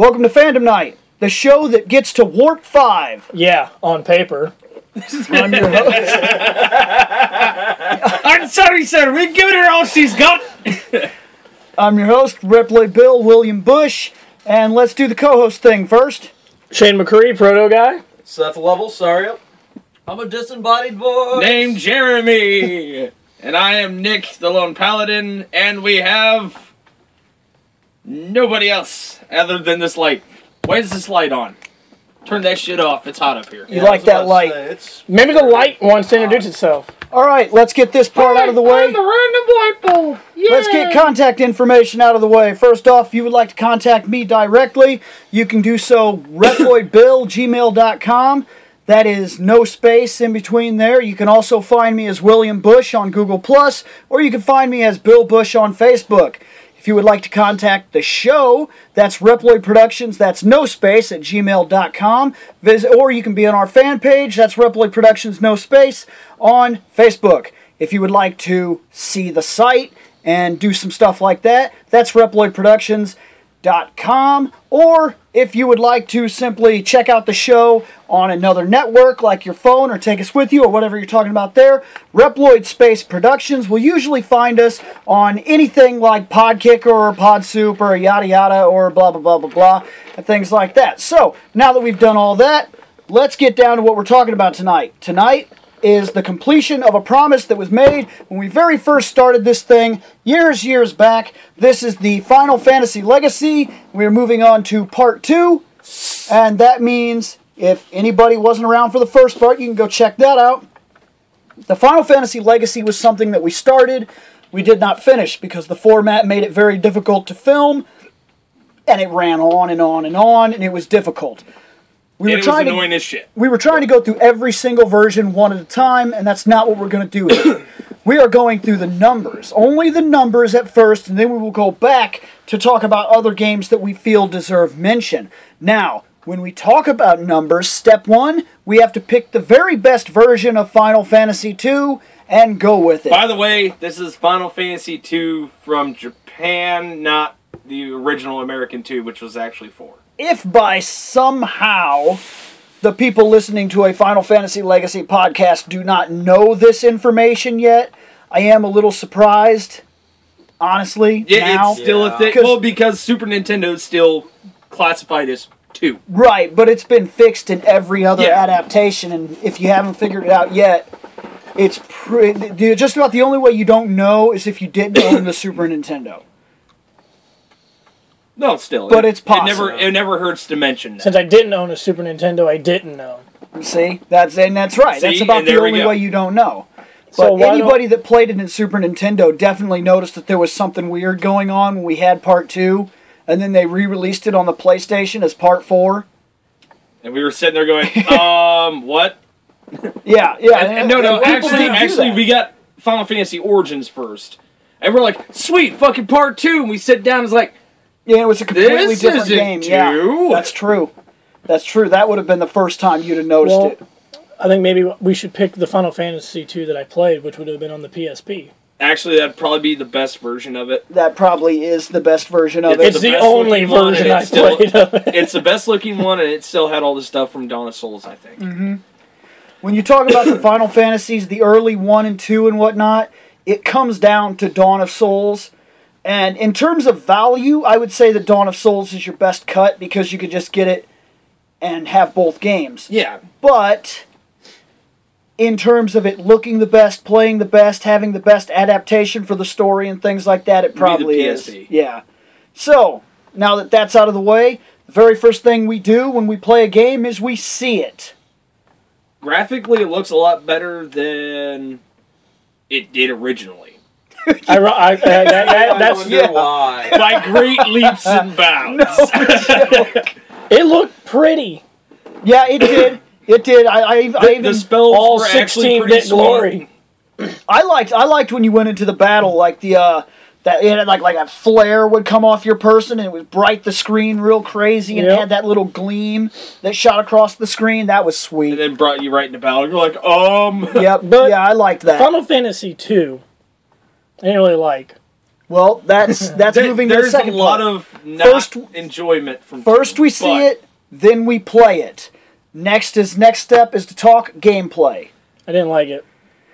Welcome to Fandom Night, the show that gets to Warp 5. Yeah, on paper. I'm your host. I'm sorry, sir. We've given her all she's got. I'm your host, Reploid Bill William Bush, and let's do the co-host thing first. Shane McCree, proto guy. Seth Level, sorry. I'm a disembodied voice. Named Jeremy. and I am Nick, the Lone Paladin, and we have nobody else other than this light. Why is this light on? Turn that shit off. It's hot up here. You like that light? It's Maybe the light wants to introduce itself. All right, let's get this part out of the way. random light bulb. Let's get contact information out of the way. First off, if you would like to contact me directly, you can do so reploidbill@gmail.com. That is no space in between there. You can also find me as William Bush on Google Plus, or you can find me as Bill Bush on Facebook. If you would like to contact the show, that's Reploid Productions, that's no space at gmail.com. Visit, or you can be on our fan page, that's Reploid Productions, no space, on Facebook. If you would like to see the site and do some stuff like that, that's reploidproductions.com. Or if you would like to simply check out the show on another network like your phone or take us with you or whatever you're talking about there, Reploid Space Productions will usually find us on anything like Podkicker or Podsoup or yada yada or blah blah blah blah blah and things like that. So now that we've done all that, let's get down to what we're talking about tonight. Tonight is the completion of a promise that was made when we very first started this thing years, years back. This is the Final Fantasy Legacy. We're moving on to part two, and that means if anybody wasn't around for the first part, you can go check that out. The Final Fantasy Legacy was something that we started, we did not finish because the format made it very difficult to film, and it ran on and on and on, and it was difficult. We It were was trying to annoying as shit. we were trying to go through every single version one at a time, and that's not what we're going to do here. we are going through the numbers, only the numbers at first, and then we will go back to talk about other games that we feel deserve mention. Now, when we talk about numbers, step one, we have to pick the very best version of Final Fantasy II and go with it. By the way, this is Final Fantasy II from Japan, not the original American 2, which was actually 4. If by somehow the people listening to a Final Fantasy Legacy podcast do not know this information yet, I am a little surprised, honestly. Yeah, now. it's still Yeah. a thing. 'Cause- Well, because Super Nintendo is still classified as 2. Right, but it's been fixed in every other Yeah. adaptation, and if you haven't figured it out yet, it's pretty. Just about the only way you don't know is if you didn't own the Super Nintendo. No, still. But it, it's It never, possible. it never hurts to mention that. Since I didn't own a Super Nintendo, I didn't know. See, that's and that's right. that's about and the only way you don't know. So But don't- anybody that played it in Super Nintendo definitely noticed that there was something weird going on when we had Part Two, and then they re-released it on the PlayStation as Part Four. And we were sitting there going, um, what? Yeah, yeah. And, and no, no, people actually, actually, we got Final Fantasy Origins first. And we're like, sweet, fucking part two. And we sit down and it's like, yeah, it was a completely This different isn't game. Yeah, that's true. That's true. That would have been the first time you'd have noticed Well- it. I think maybe we should pick the Final Fantasy II that I played, which would have been on the PSP. actually, that'd probably be the best version of it. That probably is the best version of It's It's the the only version I still- played of it. It's the best looking one, and it still had all the stuff from Dawn of Souls, I think. Mm-hmm. When you talk about the Final Fantasies, the early one and two and whatnot, it comes down to Dawn of Souls. And in terms of value, I would say that Dawn of Souls is your best cut because you could just get it and have both games. Yeah. But in terms of it looking the best, playing the best, having the best adaptation for the story and things like that, it the probably is. Yeah. So, now that that's out of the way, the very first thing we do when we play a game is we see it. Graphically, it looks a lot better than it did originally. I, ro- I, uh, that, that, I that's wonder yeah. why. By great leaps and bounds. it looked pretty. Yeah, it did. It did. I, I, I The, even the spells All were actually sixteen pretty bit glory. I liked I liked when you went into the battle, like the uh, that it had like like a flare would come off your person and it would bright the screen real crazy and it had that little gleam that shot across the screen. That was sweet. And then brought you right into battle. You're like, um. Yep. But- yeah, I liked that. Final Fantasy II, I didn't really like. Well, that's that's There- moving to the second. there's second a lot part. of not First- enjoyment from First two, we see but it, then we play it. Next is next step is to talk gameplay. I didn't like it.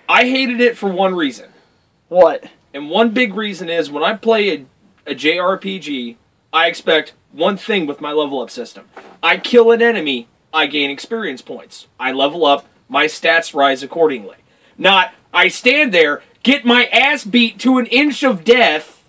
I hated it for one reason. What? And one big reason is when I play a, a JRPG, I expect one thing with my level up system. I kill an enemy, I gain experience points. I level up, my stats rise accordingly. Not, I stand there, get my ass beat to an inch of death,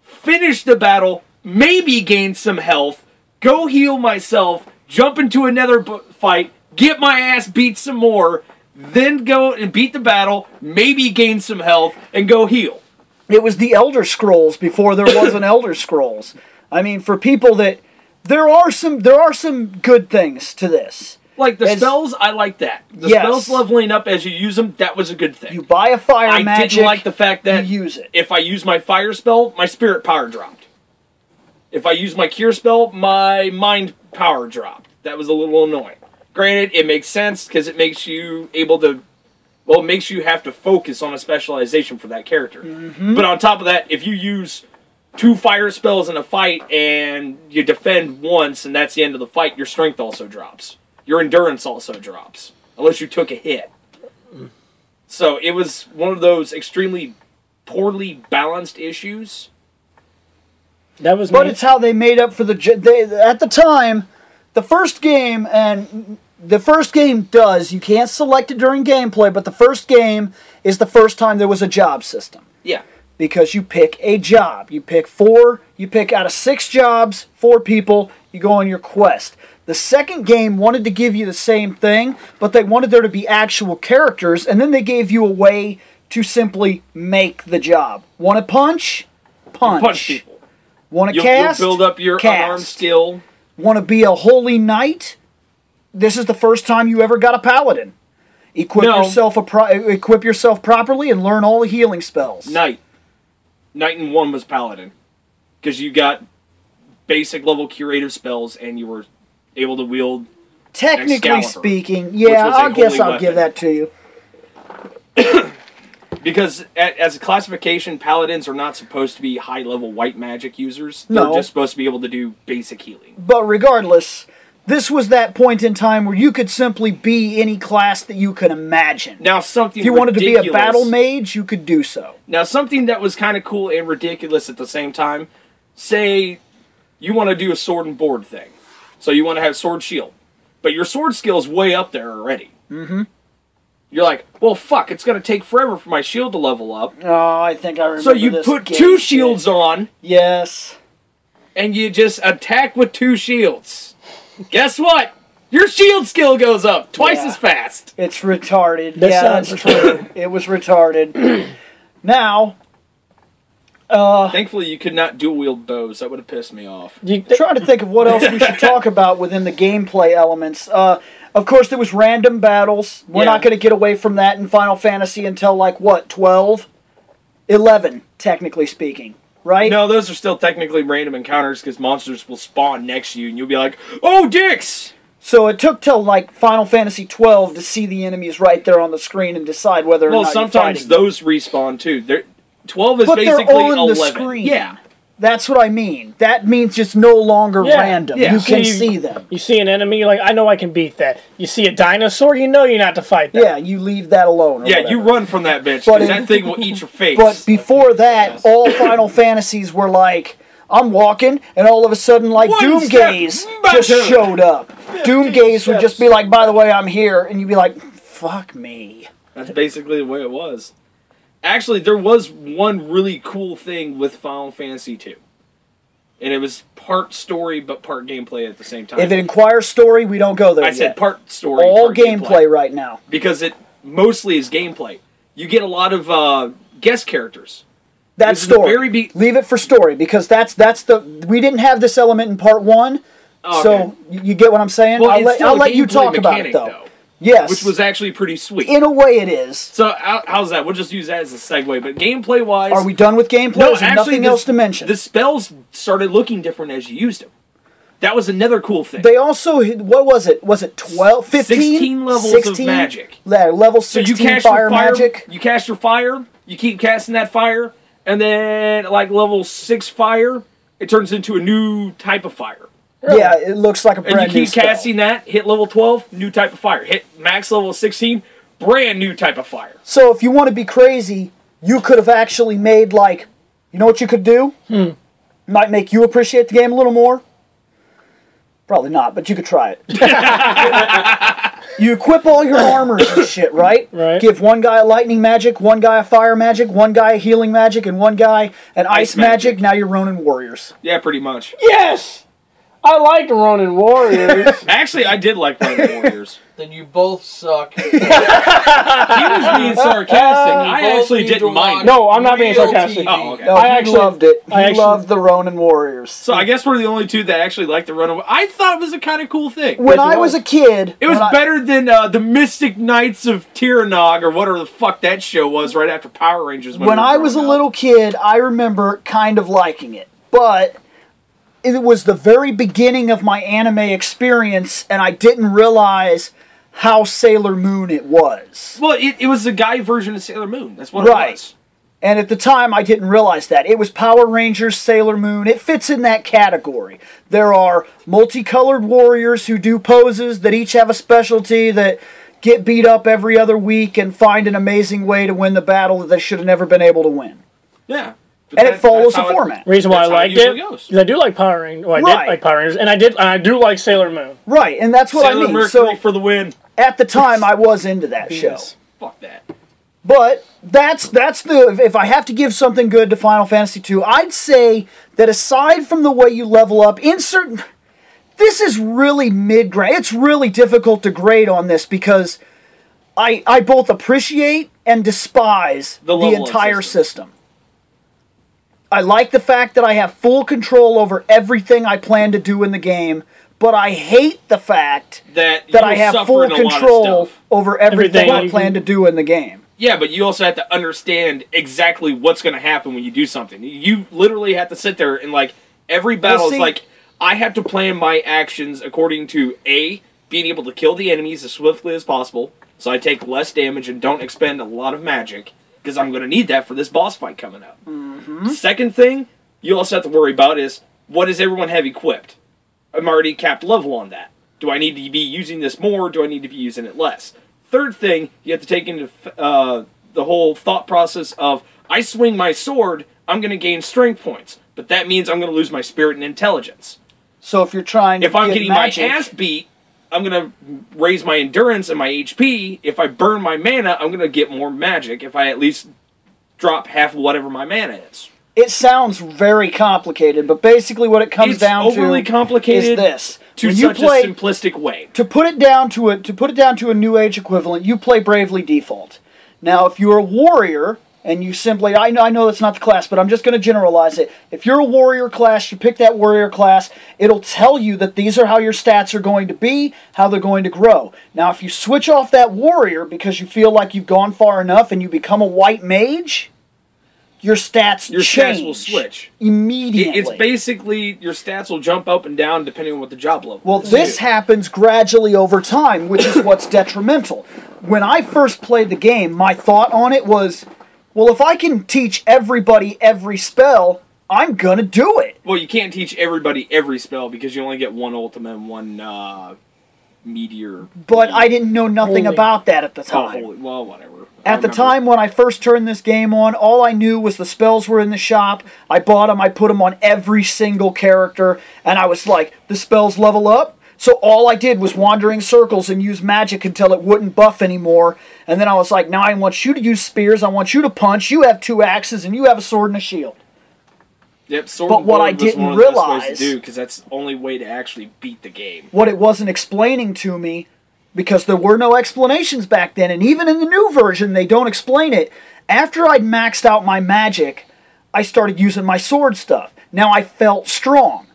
finish the battle, maybe gain some health, go heal myself, jump into another b- fight, get my ass beat some more, then go and beat the battle, maybe gain some health, and go heal. It was the Elder Scrolls before there was an Elder Scrolls. I mean, for people that there are some there are some good things to this. Like the As- spells, I like that. The Yes. spells leveling up as you use them, that was a good thing. You buy a fire I magic, I didn't like the fact that you use it. if I use my fire spell, my spirit power dropped. If I use my cure spell, my mind power dropped. That was a little annoying. Granted, it makes sense because it makes you able to. Well, it makes you have to focus on a specialization for that character. Mm-hmm. But on top of that, if you use two fire spells in a fight and you defend once and that's the end of the fight, your strength also drops. Your endurance also drops. Unless you took a hit. So it was one of those extremely poorly balanced issues. That was But me. it's how they made up for the they, at the time. The first game and the first game does you can't select it during gameplay, but the first game is the first time there was a job system Yeah. because you pick a job. You pick four. You pick out of six jobs, four people. You go on your quest. The second game wanted to give you the same thing, but they wanted there to be actual characters, and then they gave you a way to simply make the job. Want to punch? Punch. Punch people. Want to You'll, you'll cast? build up your Cast. unarmed skill. Want to be a holy knight? This is the first time you ever got a paladin. Equip No. yourself a pro- equip yourself properly and learn all the healing spells. Knight. Knight in one was paladin. Because you got basic level curative spells and you were able to wield. Technically Excalibur, speaking, yeah, I guess I'll give that to you. Because as a classification, paladins are not supposed to be high level white magic users. No. They're just supposed to be able to do basic healing. But regardless, this was that point in time where you could simply be any class that you could imagine. Now something If you wanted to be a battle mage, you could do so. Now, something that was kind of cool and ridiculous at the same time. Say you want to do a sword and board thing, so you want to have sword shield, but your sword skill is way up there already. Mm-hmm. You're like, well, fuck, it's gonna take forever for my shield to level up. Oh, I think I remember. So you this put game two shit. shields on, Yes. and you just attack with two shields. Guess what? Your shield skill goes up twice Yeah. as fast. It's retarded. That yeah, sounds that's true. it was retarded. now, uh, Thankfully, you could not dual wield bows. That would have pissed me off. You, trying to think of what else we should talk about within the gameplay elements. Uh, of course, there was random battles. We're Yeah. not going to get away from that in Final Fantasy until like what 12, 11, technically speaking, right? No, those are still technically random encounters because monsters will spawn next to you, and you'll be like, "Oh, dicks!" So it took till like Final Fantasy 12 to see the enemies right there on the screen and decide whether or Well, not you're sometimes fighting them. those respawn too. They're, Twelve is But they're basically on the eleven. screen. Yeah, That's what I mean. That means it's no longer Yeah, random. yeah. You can See, see them. you see an enemy, you're like, I know I can beat that. You see a dinosaur, you know you're not to fight that. Yeah, you leave that alone. or yeah. You whatever. run from that bitch But because it- that thing will eat your face. But before that, all Final Fantasies were like, I'm walking, and all of a sudden, like One Doomgaze back just to- showed up. Doomgaze would just be like, by the way, I'm here, and you'd be like, fuck me. That's basically the way it was. Actually, there was one really cool thing with Final Fantasy two, and it was part story but part gameplay at the same time. If it inquires story, we don't go there I yet. said part story, all part gameplay right now. because it mostly is gameplay. You get a lot of uh, guest characters. That's This story. be- Leave it for story because that's that's the we didn't have this element in part one. Oh, So okay. you, get what I'm saying? well, I'll let, I'll let you gameplay talk about it though. though, Yes, which was actually pretty sweet. in a way it is. So how, how's that? We'll just use that as a segue. But gameplay wise, Are we done with gameplay? No, actually, nothing the- else to mention? the spells started looking different as you used them. That was another cool thing. They also what was it? Was it 12, 15? 16 levels of magic. Yeah, level so you cast fire, your fire magic. You cast your fire. You keep casting that fire, and then like level six fire, it turns into a new type of fire. Yeah, it looks like a brand And you new keep spell. casting that, hit level 12, new type of fire. Hit max level 16, brand new type of fire. So if you want to be crazy, you could have actually made like, you know what you could do? Hmm. Might make you appreciate the game a little more. Probably not, but you could try it. you equip all your armors and shit, right? Right. Give one guy a lightning magic, one guy a fire magic, one guy a healing magic, and one guy an ice, Ice magic. magic. Now you're Ronin warriors. Yeah, pretty much. Yes! I liked Ronin Warriors. Actually, I did like Ronin Warriors. Then you both suck. He was being sarcastic. I actually didn't mind. No, I'm not being sarcastic. Oh, okay. No, I he actually- loved it. He I actually- loved the Ronin warriors. So I guess we're the only two that actually like the Ronin. I thought it was a kind of cool thing. when I was was. a kid, It was when I- better than uh, the Mystic Knights of Tir Na Nog or whatever the fuck that show was right after Power Rangers. when we I was a growing up. little kid, I remember kind of liking it, but it was the very beginning of my anime experience, and I didn't realize how Sailor Moon it was. Well, it, it was the guy version of Sailor Moon. That's what Right. it was. And at the time, I didn't realize that. It was Power Rangers, Sailor Moon. It fits in that category. There are multicolored warriors who do poses that each have a specialty that get beat up every other week and find an amazing way to win the battle that they should have never been able to win. Yeah. But And it follows that's a it- format. Reason why I That's how liked it, usually goes. 'cause I do like Power Rangers. Well, I Right. did like Power Rangers, and I did, and I do like Sailor Moon. Right, and that's what Sailor I mean. Mercury So for the win. at the time, I was into that show. Fuck that. But that's that's the if I have to give something good to Final Fantasy II, I'd say that aside from the way you level up in certain this is really mid grade. It's really difficult to grade on this because I I both appreciate and despise The the, entire system. system. I like the fact that I have full control over everything I plan to do in the game, but I hate the fact That, that I have full in a lot of control over everything, Everything I plan to do in the game. Yeah, but you also have to understand exactly what's going to happen when you do something. You literally have to sit there and like every battle see- is like I have to plan my actions according to a being able to kill the enemies as swiftly as possible, so I take less damage and don't expend a lot of magic because I'm going to need that for this boss fight coming up. Second thing you also have to worry about is what does everyone have equipped? I'm already capped level on that. Do I need to be using this more? Do I need to be using it less? Third thing, you have to take into uh, the whole thought process of I swing my sword, I'm going to gain strength points, but that means I'm going to lose my spirit and intelligence. So if you're trying to If I'm get getting magic, my ass beat, I'm going to raise my endurance and my HP. If I burn my mana, I'm going to get more magic if I at least drop half of whatever my mana is. it sounds very complicated, but basically what it comes it's down overly to complicated is this: to when such play a simplistic way. to put it down to a to put it down to a new age equivalent, you play Bravely Default. Now, if you're a warrior and you simply I know I know that's not the class, but I'm just going to generalize it. If you're a warrior class, you pick that warrior class, it'll tell you that these are how your stats are going to be, how they're going to grow. Now, if you switch off that warrior because you feel like you've gone far enough and you become a white mage, your stats Your stats will switch. immediately. It's basically your stats will jump up and down depending on what the job level. Well, is. this happens gradually over time, which is what's detrimental. When I first played the game, my thought on it was, well, if I can teach everybody every spell, I'm gonna do it. Well, you can't teach everybody every spell because you only get one ultimate and one uh, meteor. But I didn't know nothing Holy. about that at the Oh, time. holy, well, whatever. I At the remember- time when I first turned this game on, all I knew was the spells were in the shop. I bought them, I put them on every single character, and I was like, the spells level up. So all I did was wander in circles and use magic until it wouldn't buff anymore. And then I was like, now I want you to use spears, I want you to punch, you have two axes, and you have a sword and a shield. Yep, sword but and what I was didn't one of the best ways realize- do because that's the only way to actually beat the game. What it wasn't explaining to me, because there were no explanations back then, and even in the new version, they don't explain it. After I'd maxed out my magic, I started using my sword stuff. Now I felt strong.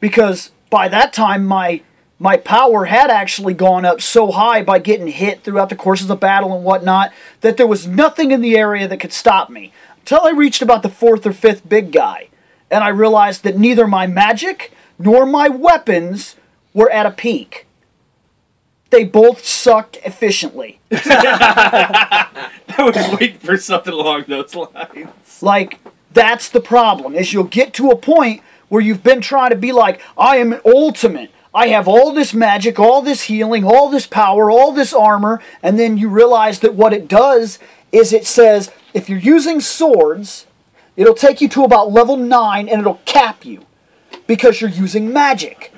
Because by that time, my my power had actually gone up so high by getting hit throughout the course of the battle and whatnot that there was nothing in the area that could stop me until I reached about the fourth or fifth big guy, and I realized that neither my magic nor my weapons were at a peak. they both sucked efficiently. I was waiting for something along those lines. Like that's the problem is you'll get to a point where you've been trying to be like I am ultimate. I have all this magic, all this healing, all this power, all this armor, and then you realize that what it does is it says if you're using swords, it'll take you to about level 9 and it'll cap you because you're using magic.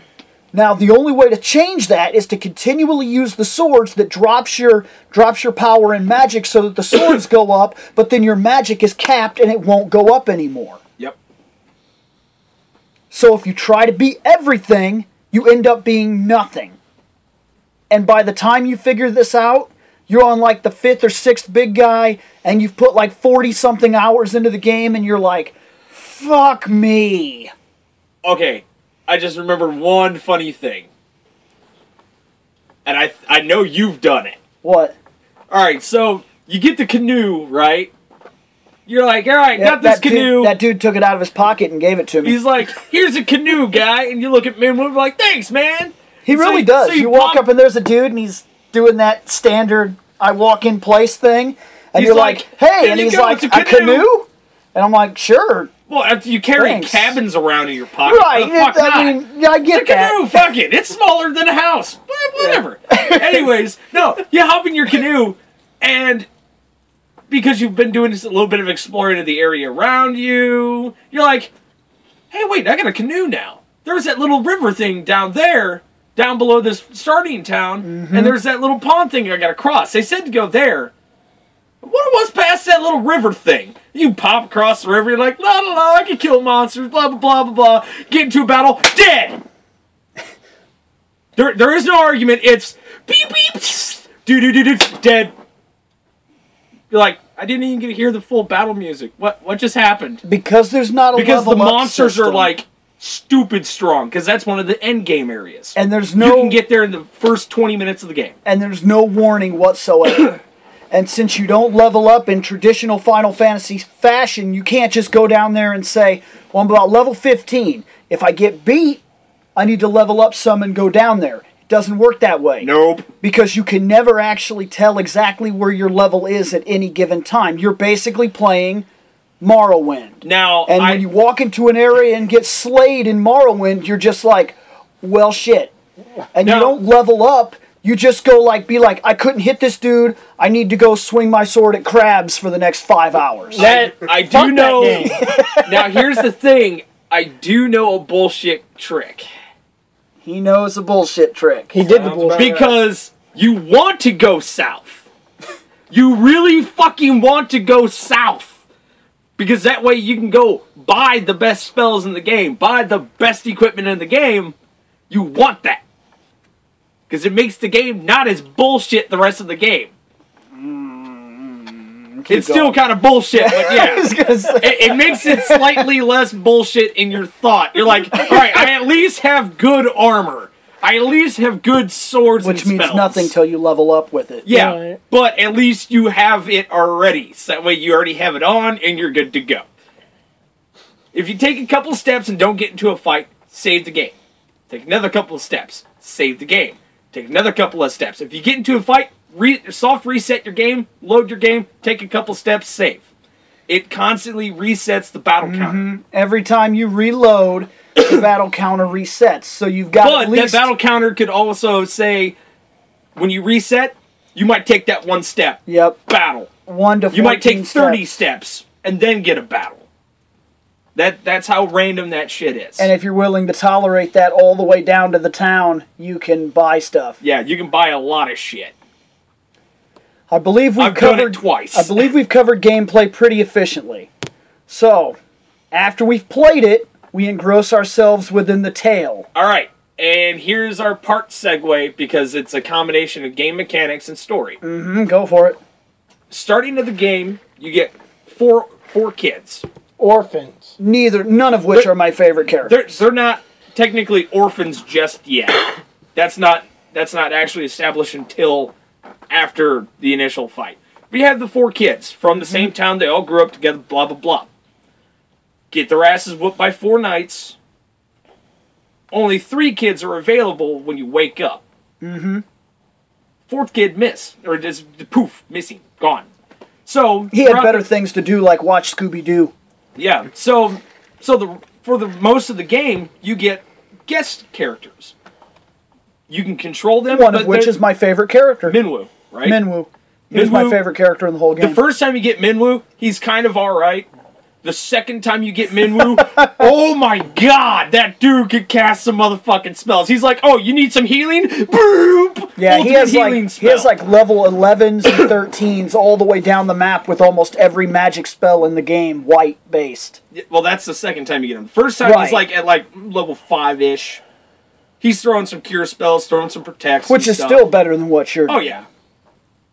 Now the only way to change that is to continually use the swords that drops your drops your power and magic so that the swords go up, but then your magic is capped and it won't go up anymore. So if you try to be everything, you end up being nothing. And by the time you figure this out, you're on like the fifth or sixth big guy, and you've put like 40 something hours into the game, and you're like, fuck me. Okay, I just remember one funny thing. And I I know you've done it. What? Alright, so you get the canoe, right? You're like, alright, Yeah, got this that dude- canoe. that dude took it out of his pocket and gave it to me. He's like, here's a canoe, guy. And you look at me and we're like, thanks, man. he so really you- does. so you you walk up and there's a dude, and he's doing that standard I walk in place thing. And He's you're like, like, hey, and he's go, like, a a canoe." canoe? And I'm like, sure. Well, after you carry Thanks. cabins around in your pocket, Right. the fuck it- I not? mean, yeah, I get It's a canoe, that. fuck it. It's smaller than a house. Wha- Whatever. Anyways, no, you hop in your canoe, and because you've been doing this a little bit of exploring of the area around you, you're like, hey, wait, I got a canoe now. There's that little river thing down there, down below this starting town, Mm-hmm. and there's that little pond thing I gotta cross. They said to go there. What was past that little river thing? You pop across the river, you're like, la la la, I can kill monsters, blah blah blah blah blah. Get into a battle, dead. There, there is no argument. It's beep beep, do do do do, dead. You're like, I didn't even get to hear the full battle music. What what just happened? Because there's not a Because the monsters are like stupid strong. Because that's one of the end game areas. and there's no you can get there in the first 20 minutes of the game. and there's no warning whatsoever. and since you don't level up in traditional Final Fantasy fashion, you can't just go down there and say, "Well, I'm about level 15. If I get beat, I need to level up some and go down there." It doesn't work that way. Nope. Because you can never actually tell exactly where your level is at any given time. You're basically playing Morrowind. Now, And I, when you walk into an area and get slayed in Morrowind, you're just like, well, shit. And No. you don't level up. You just go like, be like, I couldn't hit this dude. I need to go swing my sword at crabs for the next five hours. That I do know. now, here's the thing. I do know a bullshit trick. He knows a bullshit trick. He did the bullshit. about right. Because you want to go south. You really fucking want to go south. Because that way you can go buy the best spells in the game, buy the best equipment in the game. You want that. Because it makes the game not as bullshit the rest of the game. Keep it's still kind of bullshit, but I yeah. was gonna say. it, it makes it slightly less bullshit in your thought. You're like, all right, I at least have good armor. I at least have good swords Which and means spells. nothing till you level up with it. Yeah, Right. but at least you have it already. So that way you already have it on and you're good to go. If you take a couple steps and don't get into a fight, save the game. Take another couple of steps, save the game. Take another couple of steps. If you get into a fight, re- soft reset your game, load your game, take a couple steps, save. It constantly resets the battle mm-hmm. counter. Every time you reload, the battle counter resets. So you've got But at least that battle counter could also say, when you reset, you might take that one step. Yep, Battle. one to You might take 14 30 steps. steps and then get a battle. That that's how random that shit is. And if you're willing to tolerate that all the way down to the town, you can buy stuff. yeah, you can buy a lot of shit. I believe we've I've done covered it twice. I believe we've covered gameplay pretty efficiently. So, after we've played it, we engross ourselves within the tale. All right, and here's our part segue because it's a combination of game mechanics and story. Mm-hmm, go for it. Starting of the game, you get four four kids. Orphans. Neither, none of which are my favorite characters. They're they're not technically orphans just yet. That's not that's not actually established until after the initial fight. We have the four kids from the same town. They all grew up together. Blah blah blah. Get their asses whooped by four knights. Only three kids are available when you wake up. Mm-hmm. Fourth kid miss or just poof missing gone. So He had better the- things to do, like watch Scooby Doo. Yeah. So so the for the most of the game you get guest characters. You can control them. One of which is my favorite character, Minwu, right? Minwu. He was my favorite character in the whole game. The first time you get Minwu, he's kind of all right. The second time you get Minwu, oh my god, that dude could cast some motherfucking spells. He's like, oh, you need some healing? Boop! yeah, he has like he has like level 11s and 13s all the way down the map with almost every magic spell in the game white based. Well, that's the second time you get him. First time Right. he's like at like level five ish. He's throwing some cure spells, throwing some protects, Which is stuff. still better than what you're Oh yeah,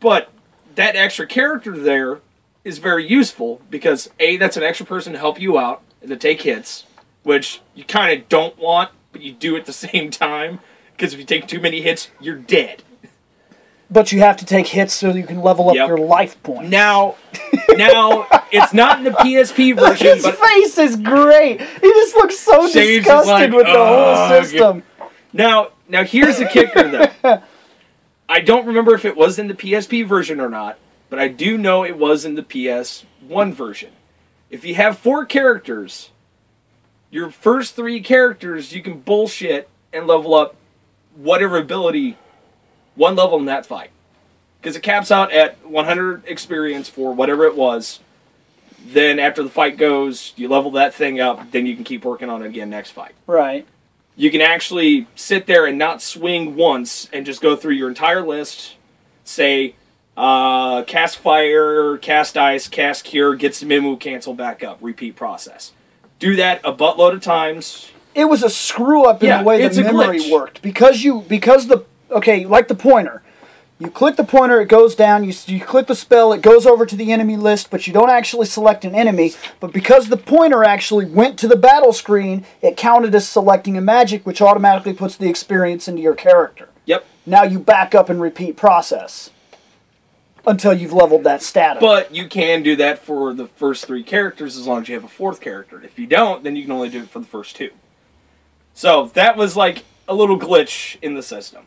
but that extra character there is very useful because a that's an extra person to help you out and to take hits, which you kind of don't want, but you do at the same time because if you take too many hits, you're dead. But you have to take hits so you can level up Yep. your life points. Now, now it's not in the PSP version, His face is great. He just looks so disgusted like, with the whole system. Now, now here's the kicker though. I don't remember if it was in the PSP version or not, but I do know it was in the PS1 version. If you have four characters, your first three characters you can bullshit and level up whatever ability one level in that fight. Because it caps out at 100 experience for whatever it was. Then after the fight goes, you level that thing up, then you can keep working on it again next fight Right. You can actually sit there and not swing once and just go through your entire list. Say, uh, cast fire, cast ice, cast cure, get some Mimu, cancel back up, repeat process. Do that a buttload of times. It was a screw up in Yeah, the way the memory glitch. worked because you because the okay like the pointer. You click the pointer, it goes down. You, you click the spell, it goes over to the enemy list, but you don't actually select an enemy. But because the pointer actually went to the battle screen, it counted as selecting a magic, which automatically puts the experience into your character. Yep. Now you back up and repeat process until you've leveled that status. But you can do that for the first three characters as long as you have a fourth character. If you don't, then you can only do it for the first two. So that was like a little glitch in the system.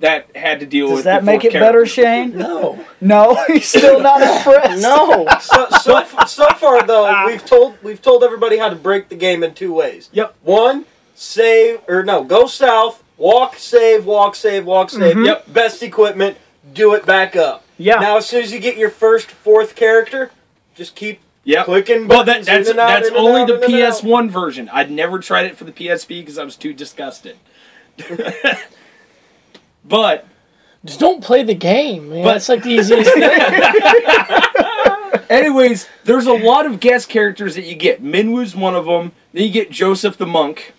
That had to deal Does with that make fourth it better. Shane? No. No, he's still not impressed. No. So, so, so far though, ah. we've told we've told everybody how to break the game in two ways. Yep. One, save or no, go south, walk, save, walk, save, walk, save. Mm-hmm. Yep. Best equipment, do it back up. Yeah. Now as soon as you get your first fourth character, just keep Yep. clicking Well, that, that's out, that's only out, the in and out. PS1 version. I'd never tried it for the PSP because I was too disgusted. But Just don't play the game, man. But- That's like the easiest thing. anyways, there's a lot of guest characters that you get. Minwu's one of them. Then you get Joseph the monk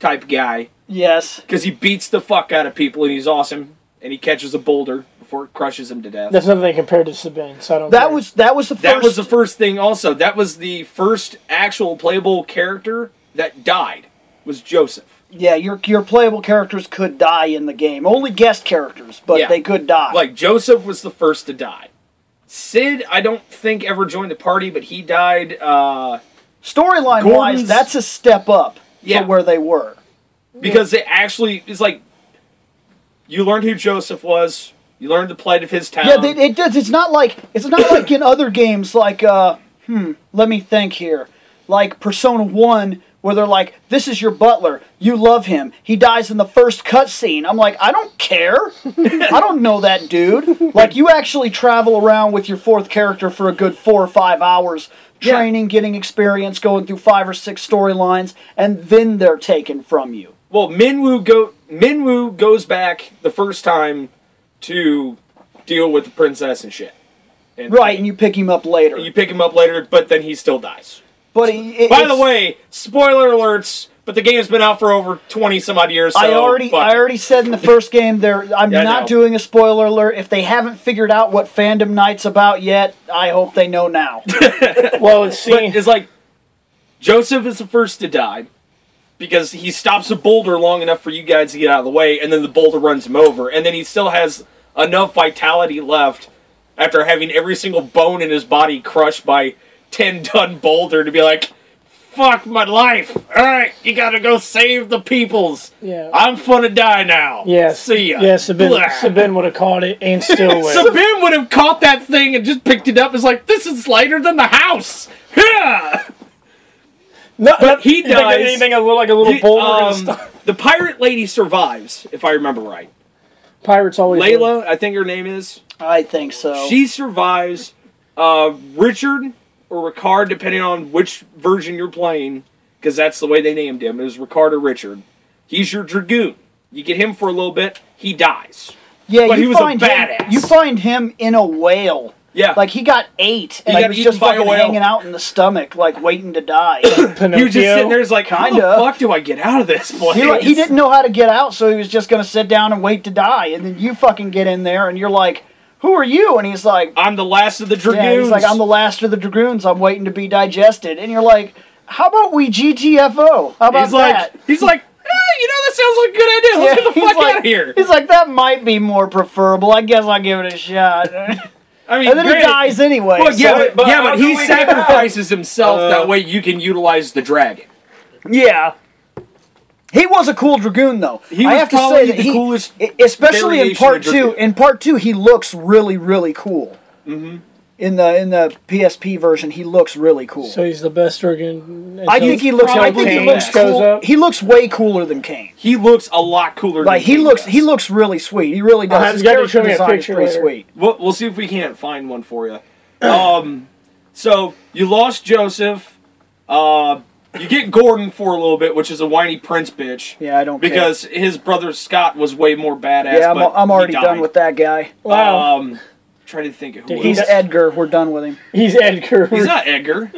type guy Yes. because he beats the fuck out of people and he's awesome and he catches a boulder before it crushes him to death. That's nothing compared to Sabin, so I don't That care. was that was the first. That was the first thing. Also, that was the first actual playable character that died. Was Joseph. Yeah. Your your playable characters could die in the game. Only guest characters, but Yeah. they could die. Like Joseph was the first to die. Cid, I don't think ever joined the party, but he died. Uh, storyline wise, Gordon's- that's a step up Yeah. from where they were. because it actually is like you learned who Joseph was. You learned the plight of his town. Yeah, they, it does. It's not like it's not like in other games. Like, uh, hmm, let me think here. Like Persona One, where they're like, "This is your butler. You love him. He dies in the first cutscene." I'm like, I don't care. I don't know that dude. Like, you actually travel around with your fourth character for a good four or five hours, Yeah. training, getting experience, going through five or six storylines, and then they're taken from you. well, Minwu go Minwu goes back the first time to deal with the princess and shit. And Right, and you pick him up later. you pick him up later, but then he still dies. But he, it- By the way, spoiler alerts. But the game's been out for over twenty some odd years. So I already fuck I already said in the first game there I'm Yeah, not doing a spoiler alert. If they haven't figured out what fandom night's about yet, I hope they know now. well, it's But see, it's like Joseph is the first to die because he stops a boulder long enough for you guys to get out of the way, and then the boulder runs him over, and then he still has enough vitality left after having every single bone in his body crushed by ten ton boulder to be like, fuck my life. All right, you gotta go save the peoples. Yeah. I'm gonna die now. Yeah. See ya. Yeah, Sabin, Blah. Sabin would have caught it and still would. Sabin would have caught that thing and just picked it up. It's like this is lighter than the house. Yeah. no, But he you think dies. Anything a little like a little You- boulder um, the pirate lady survives, if I remember right. Pirates always. win. Leila, I think her name is. I think so. She survives. Uh, Richard or Ricard, depending on which version you're playing, because that's the way they named him. It was Ricard or Richard. He's your dragoon. You get him for a little bit, he dies. yeah, but you he was a find him. badass. You find him in a whale. Yeah, Like he got ate and He he got was just fucking hanging out in the stomach, like waiting to die. Pinocchio. he was just sitting there. He's like, how the Kinda. fuck do I get out of this place? he, he didn't know how to get out, so he was just gonna sit down and wait to die. And then you fucking get in there, and you're like, "Who are you?" And he's like, I'm the last of the dragoons. "Yeah." He's like, "I'm the last of the dragoons. I'm waiting to be digested." And you're like, "How about we GTFO? How about He's like, that?" he's like, eh, you know, that sounds like a good idea. Let's Yeah, get the fuck like- out of here. He's like, "That might be more preferable. I guess I'll give it a shot." I mean, and then he dies anyway. Well, yeah, so- but, but yeah, but he we get out? sacrifices himself. Uh, that way, you can utilize the dragon. Yeah. He was a cool dragoon, though. He I was have to say that the he, coolest especially in part two. In part two, he looks really, really cool. Mm-hmm. In the in the PSP version, he looks really cool. So he's the best dragoon. I think he looks. I probably think he looks cool. He looks way cooler than Kain. He looks a lot cooler. Like than he King looks. does. He looks really sweet. He really does. have His got to character show me a design is picture pretty later. sweet. We'll, we'll see if we can't find one for you. Um, so you lost Joseph. Uh, you get Gordon for a little bit, which is a whiny prince bitch. Yeah, I don't care. Because his brother Scott was way more badass. yeah, I'm, but I'm already done with that guy. Wow. Um, trying to think of who. Did He's was. Edgar. We're done with him. he's Edgar. He's not Edgar.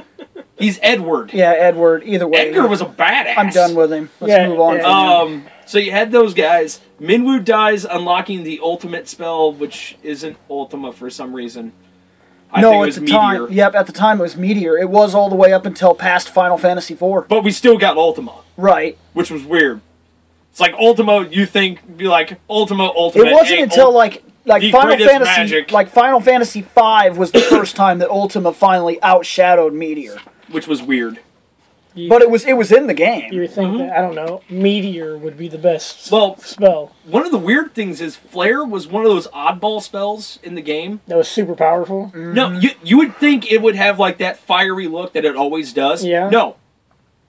He's Edward. Yeah, Edward. Either way, Edgar was a badass. I'm done with him. Let's Yeah, move on. yeah. from. Um, so you had those guys. Minwu dies, unlocking the ultimate spell, which isn't Ultima for some reason. I no, at the Meteor. time, yep, at the time it was Meteor. It was all the way up until past Final Fantasy IV. But we still got Ultima, Right. which was weird. It's like Ultima, you think be like Ultima, Ultima. It wasn't until Ult- like like Final Fantasy magic. like Final Fantasy V was the first time that Ultima finally outshadowed Meteor. which was weird. You, But it was it was in the game. you game. would think mm-hmm. that I don't know. Meteor would be the best Well, spell. one of the weird things is Flare was one of those oddball spells in the game. That was super powerful. Mm-hmm. No, you you would think it would have like that fiery look that it always does. Yeah. No,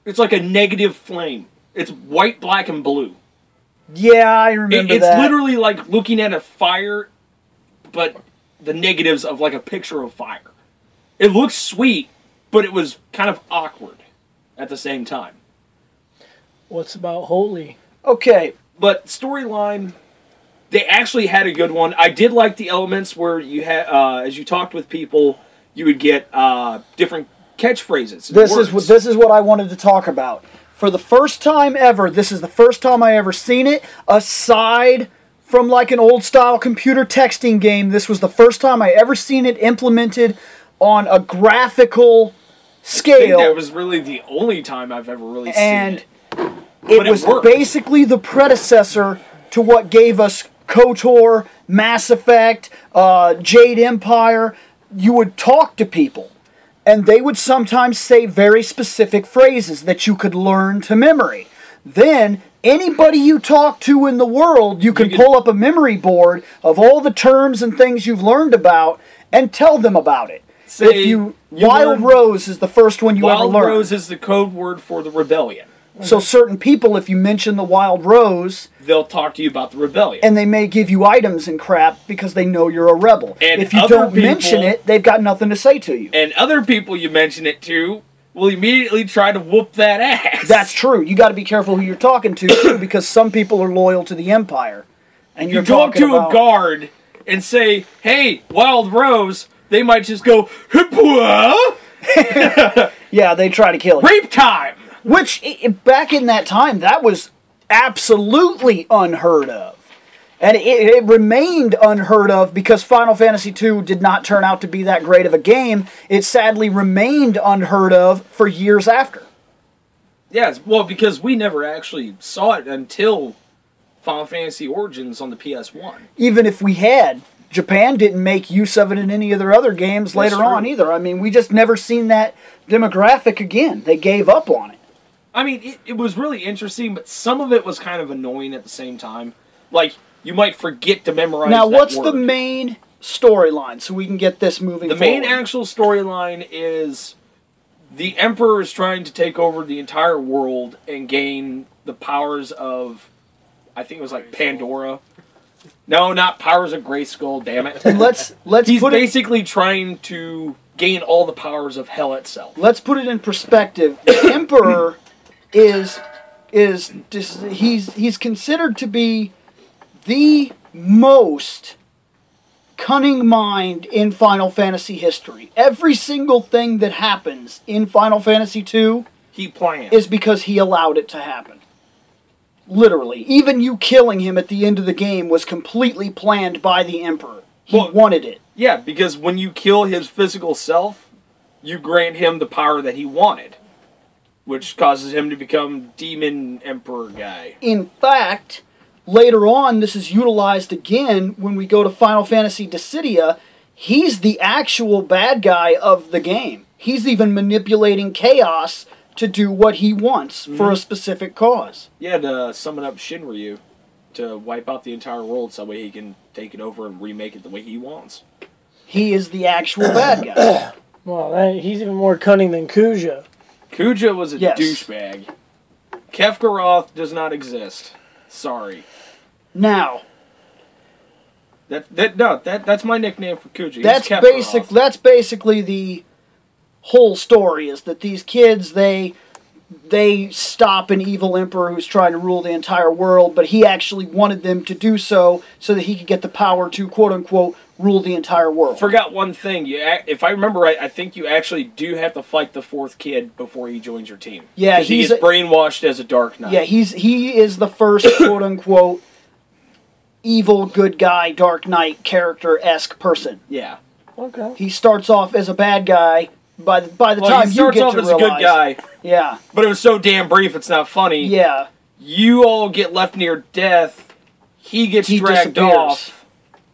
it's like a negative flame. It's white, black, and blue. Yeah, I It- remember it's that. literally like looking at a fire, but the negatives of like a picture of fire. It looks sweet, but it was kind of awkward at the same time. What's about holy? okay. But storyline, they actually had a good one. I did like the elements where you had, uh, as you talked with people, you would get uh, different catchphrases. and This is what this is what I wanted to talk about. For the first time ever, this is the first time I ever seen it. Aside from like an old style computer texting game, this was the first time I ever seen it implemented on a graphical I think that was really the only time I've ever really and seen it. it But it was worked. basically the predecessor to what gave us KOTOR, Mass Effect, uh, Jade Empire. You would talk to people, and they would sometimes say very specific phrases that you could learn to memory. Then, anybody you talk to in the world, you can could- pull up a memory board of all the terms and things you've learned about and tell them about it. Say if you, you Wild learn- Rose is the first one you Wild ever learned. Rose is the code word for the rebellion. So certain people, if you mention the wild rose, They'll talk to you about the rebellion. and they may give you items and crap because they know you're a rebel. And if you don't mention it, they've got nothing to say to you. and other people you mention it to will immediately try to whoop that ass. That's true. You got to be careful who you're talking to too, because some people are loyal to the empire. And you you're go up to about, a guard and say, "Hey, Wild Rose," they might just go, "Hipwa, Yeah, they try to kill you. "Rape time." Which back in that time, that was absolutely unheard of. And it, it remained unheard of because Final Fantasy II did not turn out to be that great of a game. It sadly remained unheard of for years after. Yes, well, because we never actually saw it until Final Fantasy Origins on the PS1. even if we had Japan didn't make use of it in any of their other games That's later on either. I mean, we just never seen that demographic again. They gave up on it. I mean, it, it was really interesting, but some of it was kind of annoying at the same time. Like you might forget to memorize. Now, what's the main storyline so we can get this moving The main actual storyline is the Emperor is trying to take over the entire world and gain the powers of, I think it was like Pandora. No, not powers of Grayskull. Damn it! And let's let's He's put it basically trying to gain all the powers of hell itself. let's put it in perspective. The emperor is is dis- he's he's considered to be the most cunning mind in Final Fantasy history. Every single thing that happens in Final Fantasy 2 He planned. is because he allowed it to happen. Literally, even you killing him at the end of the game was completely planned by the emperor. He Well- wanted it. Yeah, because when you kill his physical self, you grant him the power that he wanted, which causes him to become demon emperor guy. In fact, later on, this is utilized again when we go to Final Fantasy Dissidia. He's the actual bad guy of the game. He's even manipulating chaos to do what he wants for a mm-hmm. specific cause. Yeah, to summon up Shinryu to wipe out the entire world so that way he can take it over and remake it the way he wants. He is the actual bad guy. Well, that, he's even more cunning than Kuja. Kuja was a Yes. douchebag. Kefkaroth does not exist. Sorry. Now, That that no, that that's my nickname for Kuja. That's basic that's basically the whole story is that these kids they they stop an evil emperor who's trying to rule the entire world but he actually wanted them to do so so that he could get the power to quote unquote rule the entire world Forgot one thing. You, ac- if I remember right, I think you actually do have to fight the fourth kid before he joins your team. Yeah, 'Cause he he's gets a- brainwashed as a Dark Knight. yeah he's he is the first quote unquote evil good guy dark knight character-esque person yeah. Okay. he starts off as a bad guy by the, by the Well, time he you get off to as realize a good guy, yeah but it was so damn brief. It's not funny. yeah You all get left near death. He gets He dragged disappears. off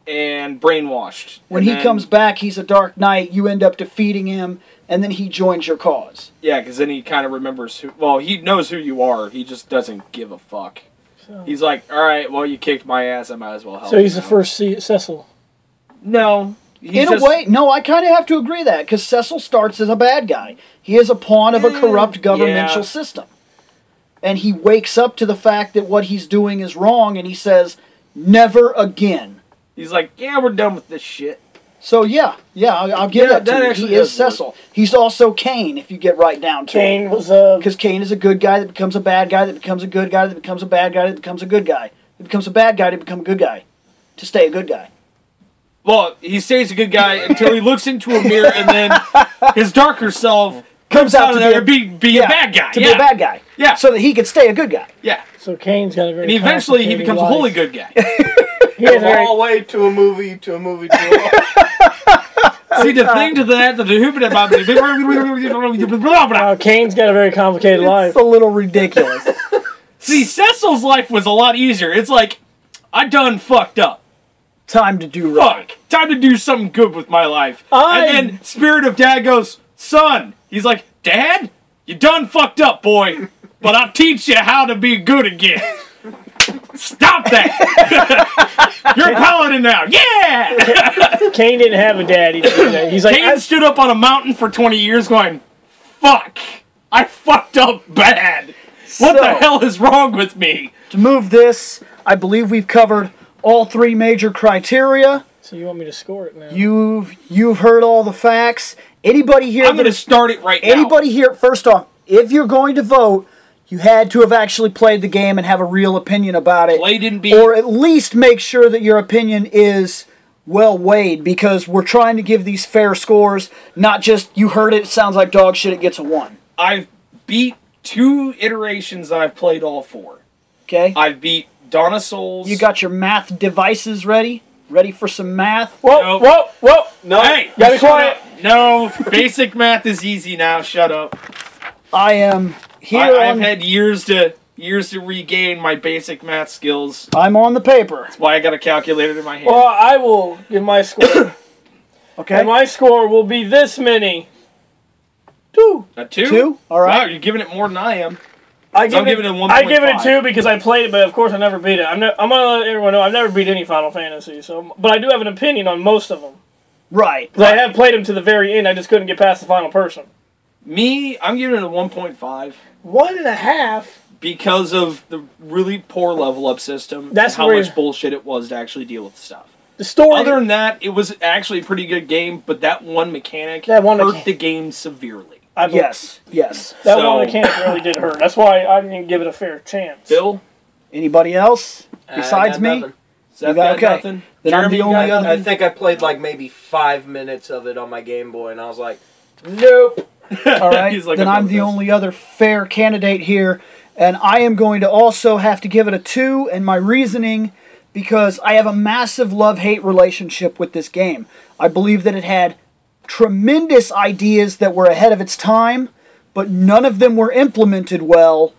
and brainwashed. When And he then- comes back, he's a Dark Knight. You end up defeating him, and then he joins your cause. yeah, because then he kind of remembers who. Well, he knows who you are. He just doesn't give a fuck. So, He's like, all right, well, you kicked my ass. I might as well help. so he's you the now." first C- Cecil. No. He's In just- a way, no, I kind of have to agree that because Cecil starts as a bad guy. He is a pawn of a corrupt governmental yeah. system, and he wakes up to the fact that what he's doing is wrong, and he says, "Never again." He's like, yeah, we're done with this shit. So yeah, yeah, I'll, I'll give Yeah, that to that you. actually He is does work. Cecil. He's also Kain, if you get right down to it. Kain was a. Because Kain is a good guy that becomes a bad guy that becomes a good guy that becomes a bad guy that becomes a good guy. That becomes a bad guy to become a good guy. To stay a good guy. Well, he stays a good guy until he looks into a mirror and then his darker self Comes out out to of there to be be, be yeah, a bad guy. To yeah. be a bad guy. Yeah. So that he could stay a good guy. Yeah. So Kain's got a very. And eventually he complicated becomes a life. wholly good guy. He has a From very, all the way to a movie to a movie to a See, the thing to that, the uh, Kain's got a very complicated life. It's a little ridiculous. See, Cecil's life was a lot easier. It's like, I done fucked up. Time to do right. Fuck. Time to do something good with my life. I- And then Spirit of Dad goes, Son. He's like, Dad, you done fucked up, boy. But I'll teach you how to be good again. Stop that. You're a paladin now. Yeah. Kain didn't have a dad. He. He's like, Kain I, stood up on a mountain for 20 years going, Fuck. I fucked up bad. What the hell is wrong with me? To move this, I believe we've covered all three major criteria. so you want me to score it now? You've you've heard all the facts. Anybody here I'm going to start it right now. anybody here first off, if you're going to vote, you had to have actually played the game and have a real opinion about it. Play didn't beat. or at least make sure that your opinion is well weighed because we're trying to give these fair scores, not just you heard it, it sounds like dog shit, it gets a one. I've beat two iterations I've played all four. Okay? I've beat Dawn Souls. You got your math devices ready? Ready for some math? whoa, Nope. whoa, whoa! no. Hey, Gotta be quiet. up. No, basic math is easy now. Shut up. I am here I, I've on had years to years to regain my basic math skills. I'm on the paper. That's why I got a calculator in my hand. Well, I will give my score. Okay. and my score will be this many. Two. a two? Two? All Wow, you're giving it more than I am. I So I'm give giving it a I give it a two because I played it, but of course I never beat it. I'm, ne- I'm gonna let everyone know I've never beat any Final Fantasy. So, but I do have an opinion on most of them. Right. 'Cause I have played them to the very end. I just couldn't get past the final person. Me, I'm giving it a 1.5 One and a half. because of the really poor level up system. That's how much bullshit it was to actually deal with stuff. The story. Other than that, it was actually a pretty good game, but that one mechanic That one hurt mecha- the game severely. I, Yes. Yes. That So- one mechanic really did hurt. That's why I didn't give it a fair chance. Bill, Anybody else uh, I besides got me? nothing. Seth You got- got okay. nothing. Then I'm Jeremy, the you only got other- I think I played like maybe five minutes of it on my Game Boy, and I was like, nope. All right. He's like, then "I'm I'm done the with only other fair candidate here, and I am going to also have to give it a two. And my reasoning, because I have a massive love-hate relationship with this game. I believe that it had tremendous ideas that were ahead of its time, but none of them were implemented well,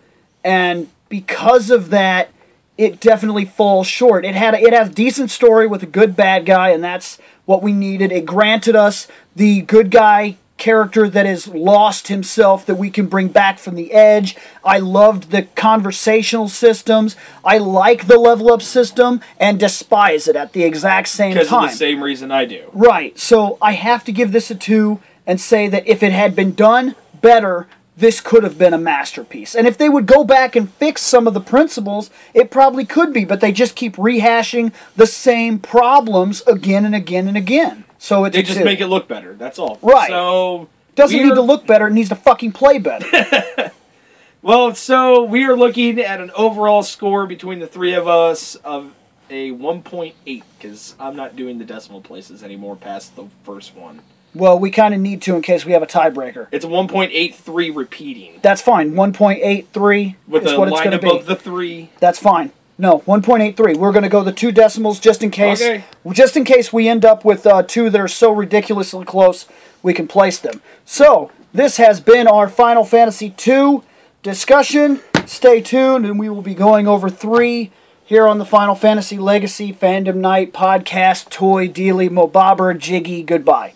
and because of that, it definitely falls short. It had a, it has decent story with a good bad guy, and that's what we needed. It granted us the good guy character that has lost himself that we can bring back from the edge. I loved the conversational systems. I like the level up system and despise it at the exact same Because of time. the same reason I do. Right. So I have to give this a two and say that if it had been done better, this could have been a masterpiece. And if they would go back and fix some of the principles, it probably could be, but they just keep rehashing the same problems again and again and again. So it's They just two. make it look better. That's all. Right. So doesn't need to look better, it needs to fucking play better. Well, so we are looking at an overall score between the three of us of a 1.8 because I'm not doing the decimal places anymore past the first one. well, we kind of need to in case we have a tiebreaker. It's a 1.83 repeating That's fine. 1.83 with is what it's going to be. above the three. That's fine. No, 1.83. We're going to go the two decimals just in case. Okay. Just in case we end up with uh, two that are so ridiculously close, we can place them. So, this has been our Final Fantasy II discussion. Stay tuned, and we will be going over three here on the Final Fantasy Legacy Fandom Night podcast. Toy, Dealy, Mobobber, Jiggy. Goodbye.